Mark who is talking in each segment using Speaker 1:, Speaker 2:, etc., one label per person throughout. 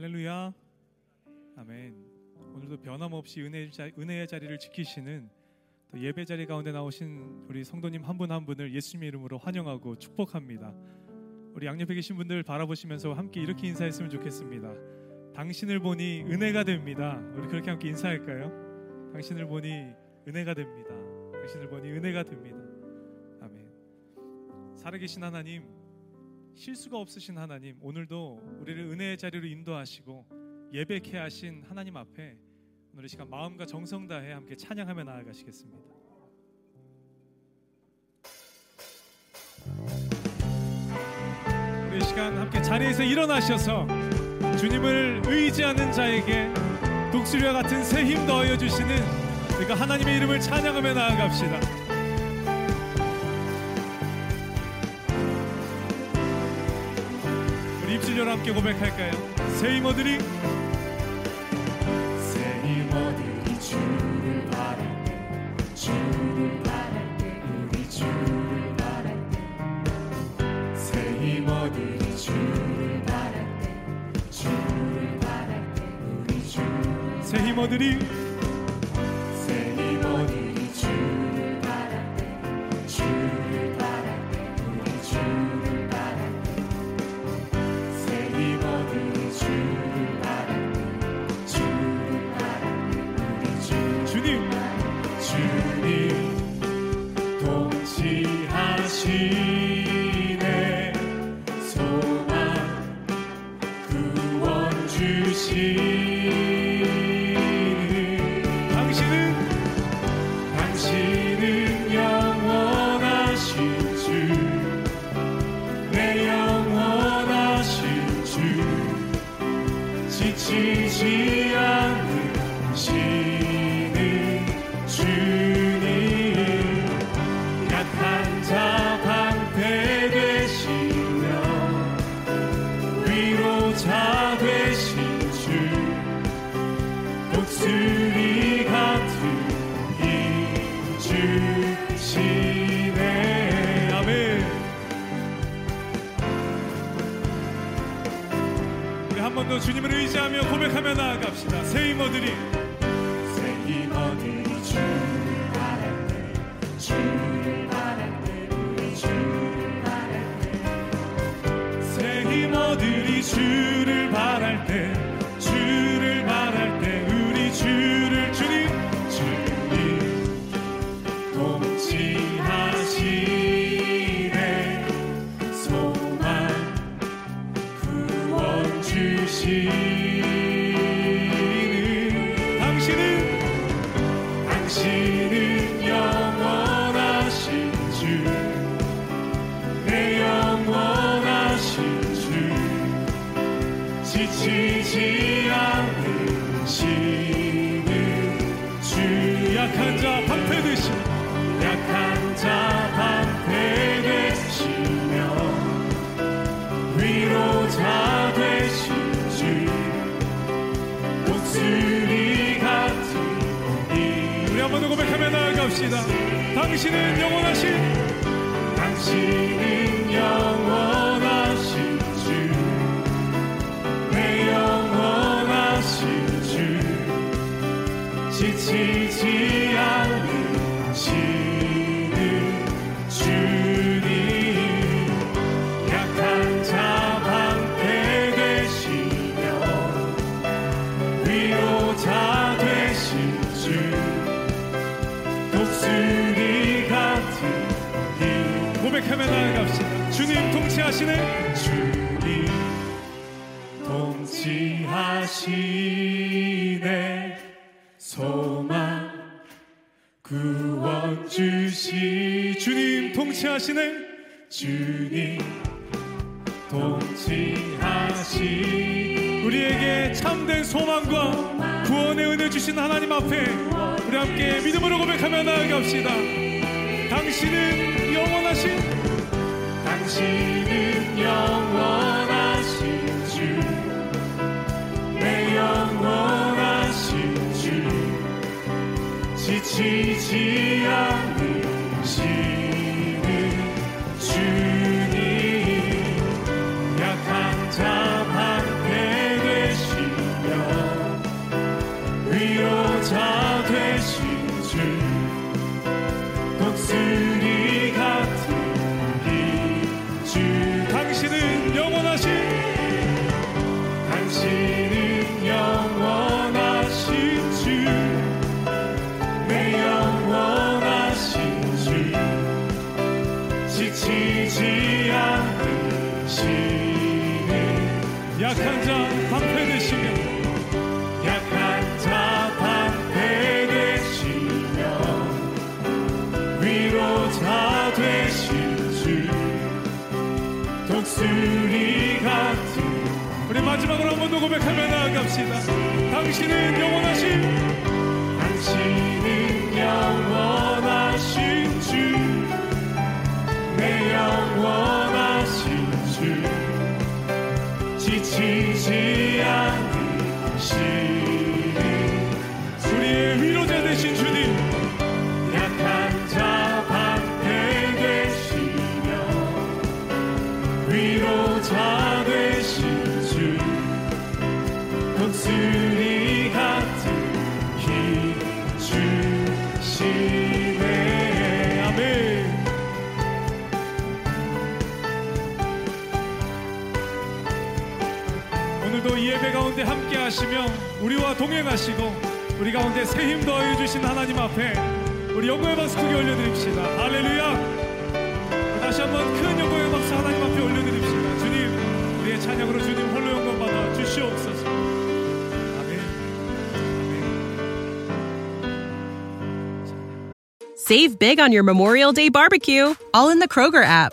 Speaker 1: 할렐루야. 아멘. 오늘도 변함없이 은혜의, 자, 은혜의 자리를 지키시는 또 예배 자리 가운데 나오신 우리 성도님 한분한 분을 예수님의 이름으로 환영하고 축복합니다. 우리 양옆에 계신 분들 바라보시면서 함께 이렇게 인사했으면 좋겠습니다. 당신을 보니 은혜가 됩니다. 우리 그렇게 함께 인사할까요? 당신을 보니 은혜가 됩니다. 당신을 보니 은혜가 됩니다. 아멘. 살아계신 하나님, 실수가 없으신 하나님, 오늘도 우리를 은혜의 자리로 인도하시고 예배케 하신 하나님 앞에 오늘 이 시간 마음과 정성 다해 함께 찬양하며 나아가시겠습니다. 우리 이 시간 함께 자리에서 일어나셔서 주님을 의지하는 자에게 독수리와 같은 새 힘 더하여 주시는 우리가 하나님의 이름을 찬양하며 나아갑시다. 우리 입술로 함께 고백할까요? 새힘 얻으리.
Speaker 2: 새힘 얻으리 주를 바랄 때 주를 바랄 때 우리 주를 바랄 때새힘 얻으리 주를 바랄 때 주를 바랄 때 우리 주를
Speaker 1: 새힘 얻으리 주님
Speaker 2: 통치하시
Speaker 1: 의지하며 고백하며 나아갑시다. 새힘 얻으리
Speaker 2: 새힘 얻으리 주를 바랄 때 주를 바랄 때 우리 주를 바랄
Speaker 1: 새힘 얻으리 주를 바랄 때 당신은
Speaker 2: 영원하신
Speaker 1: 당신은 영원하신
Speaker 2: 주내 영원하신 주. 지치
Speaker 1: 고백하며 나아갑시다. 주님 통치하시네.
Speaker 2: 주님 통치하시네. 소망 구원 주시.
Speaker 1: 주님 통치하시네.
Speaker 2: 주님 통치하시
Speaker 1: 우리에게 참된 소망과 구원의 은혜 주신 하나님 앞에 우리 함께 믿음으로 고백하며 나아갑시다. 당신은 영원하신
Speaker 2: 지 약한 자 방패 되시며.
Speaker 1: 약한 자 방패 되시며.
Speaker 2: 위로자 되신 주 독수리 같은.
Speaker 1: 우리 마지막으로 한 번 더 고백하며 나아갑시다. 당신은 영원하신.
Speaker 2: 당신은 영원하신 주, 내 영원하신 지치지 않으시는
Speaker 1: 우리의 위로자 되신 주님.
Speaker 2: 약한 자 방패 되시며 위로자
Speaker 1: 하시며 우리와 동행하시고 우리 가운데 새 힘 더하여 주신 하나님 앞에 우리 영광의 박수 크게 올려드립시다. 할렐루야. 다시 한번 큰 영광의 박수 하나님 앞에 올려드립시다. 주님, 우리의 찬양으로 주님 홀로 영광 받아 주시옵소서.
Speaker 3: Save big on your Memorial Day barbecue, all in the Kroger app.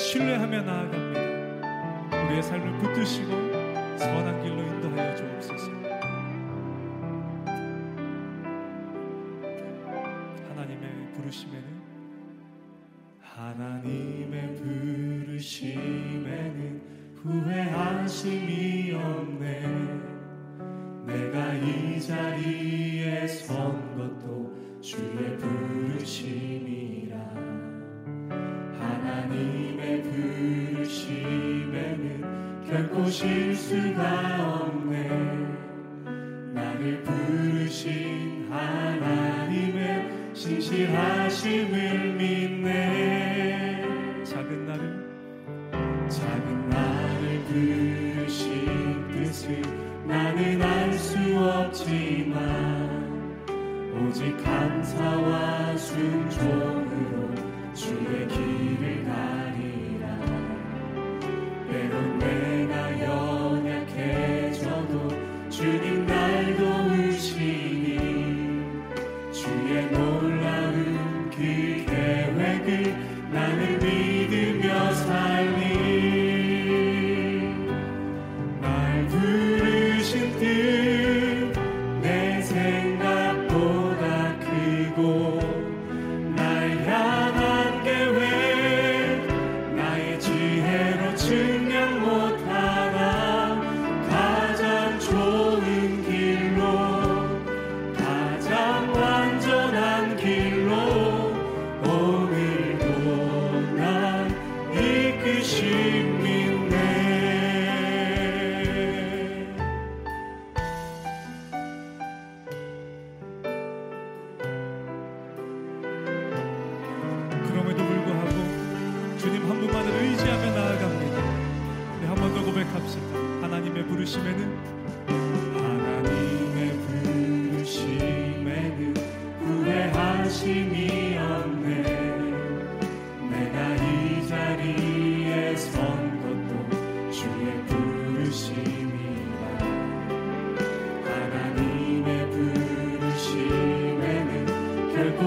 Speaker 1: 신뢰하며 나아갑니다. 우리의 삶을 붙드시고 선한 길로 인도하여 주옵소서. 하나님의 부르심에는
Speaker 2: 하나님의 부르심에는 후회하심이 없네 내가 이 자리에 선 것도 주의 부르심이라 결코 실수가 없 부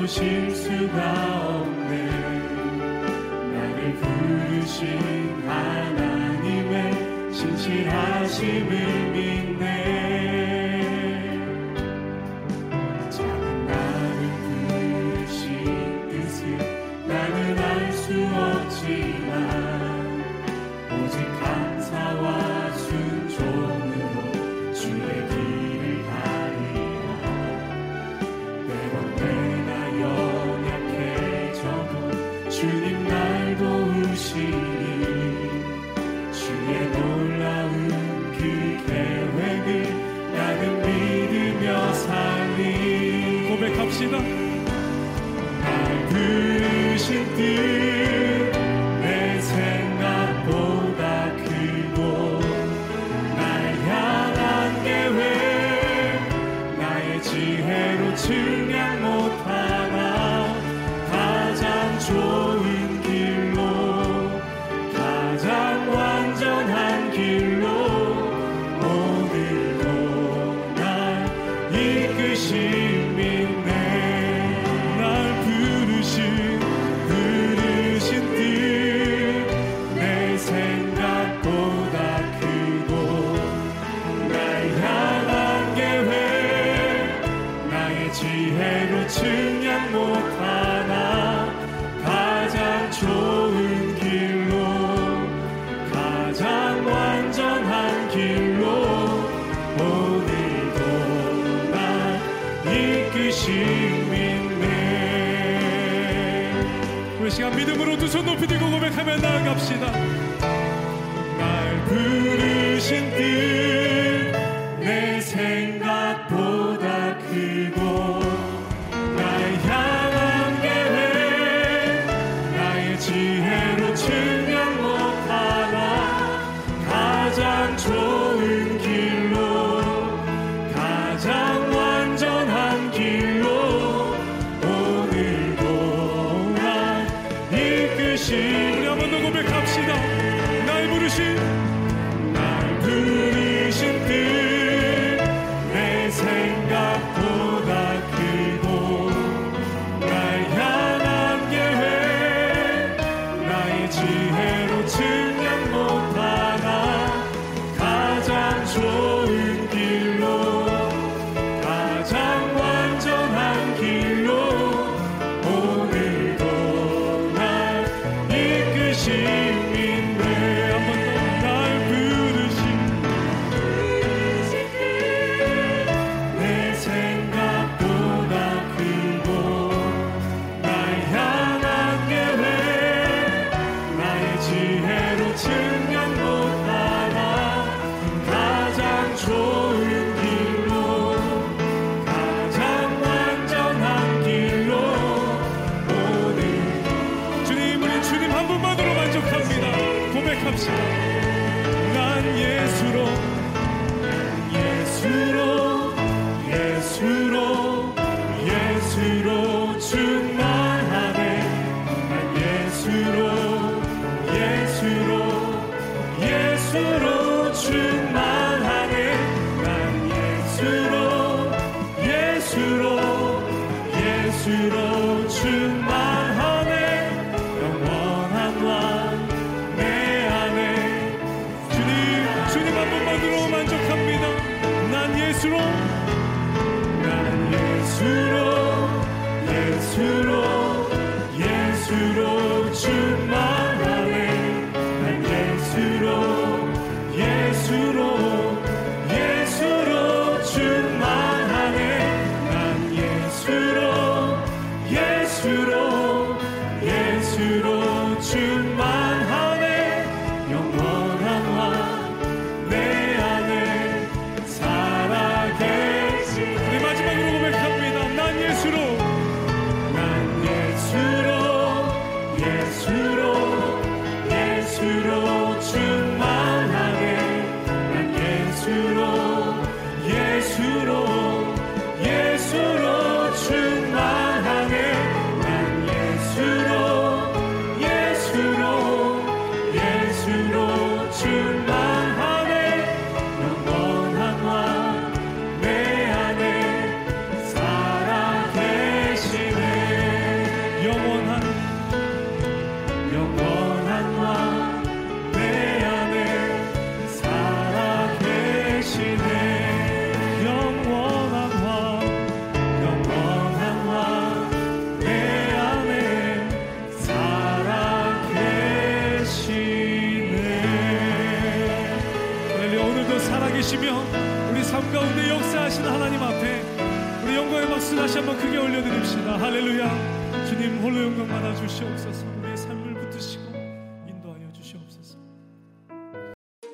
Speaker 2: 오실 수가 없네. 나를 부르신 하나님의 신실하심을 지혜로 증명 못한 해로 증명 못하나 가장 좋은 길로 가장 완전한 길로 오늘도 나 이끄신 믿네.
Speaker 1: 우리 시간 믿음으로 두 손 높이 들고 고백하며 나아갑시다.
Speaker 2: 날 부르신 뜻
Speaker 1: 난 예수로
Speaker 2: 예수로 예수로 예수로 충만하네. 예수로 예수로 예수로 충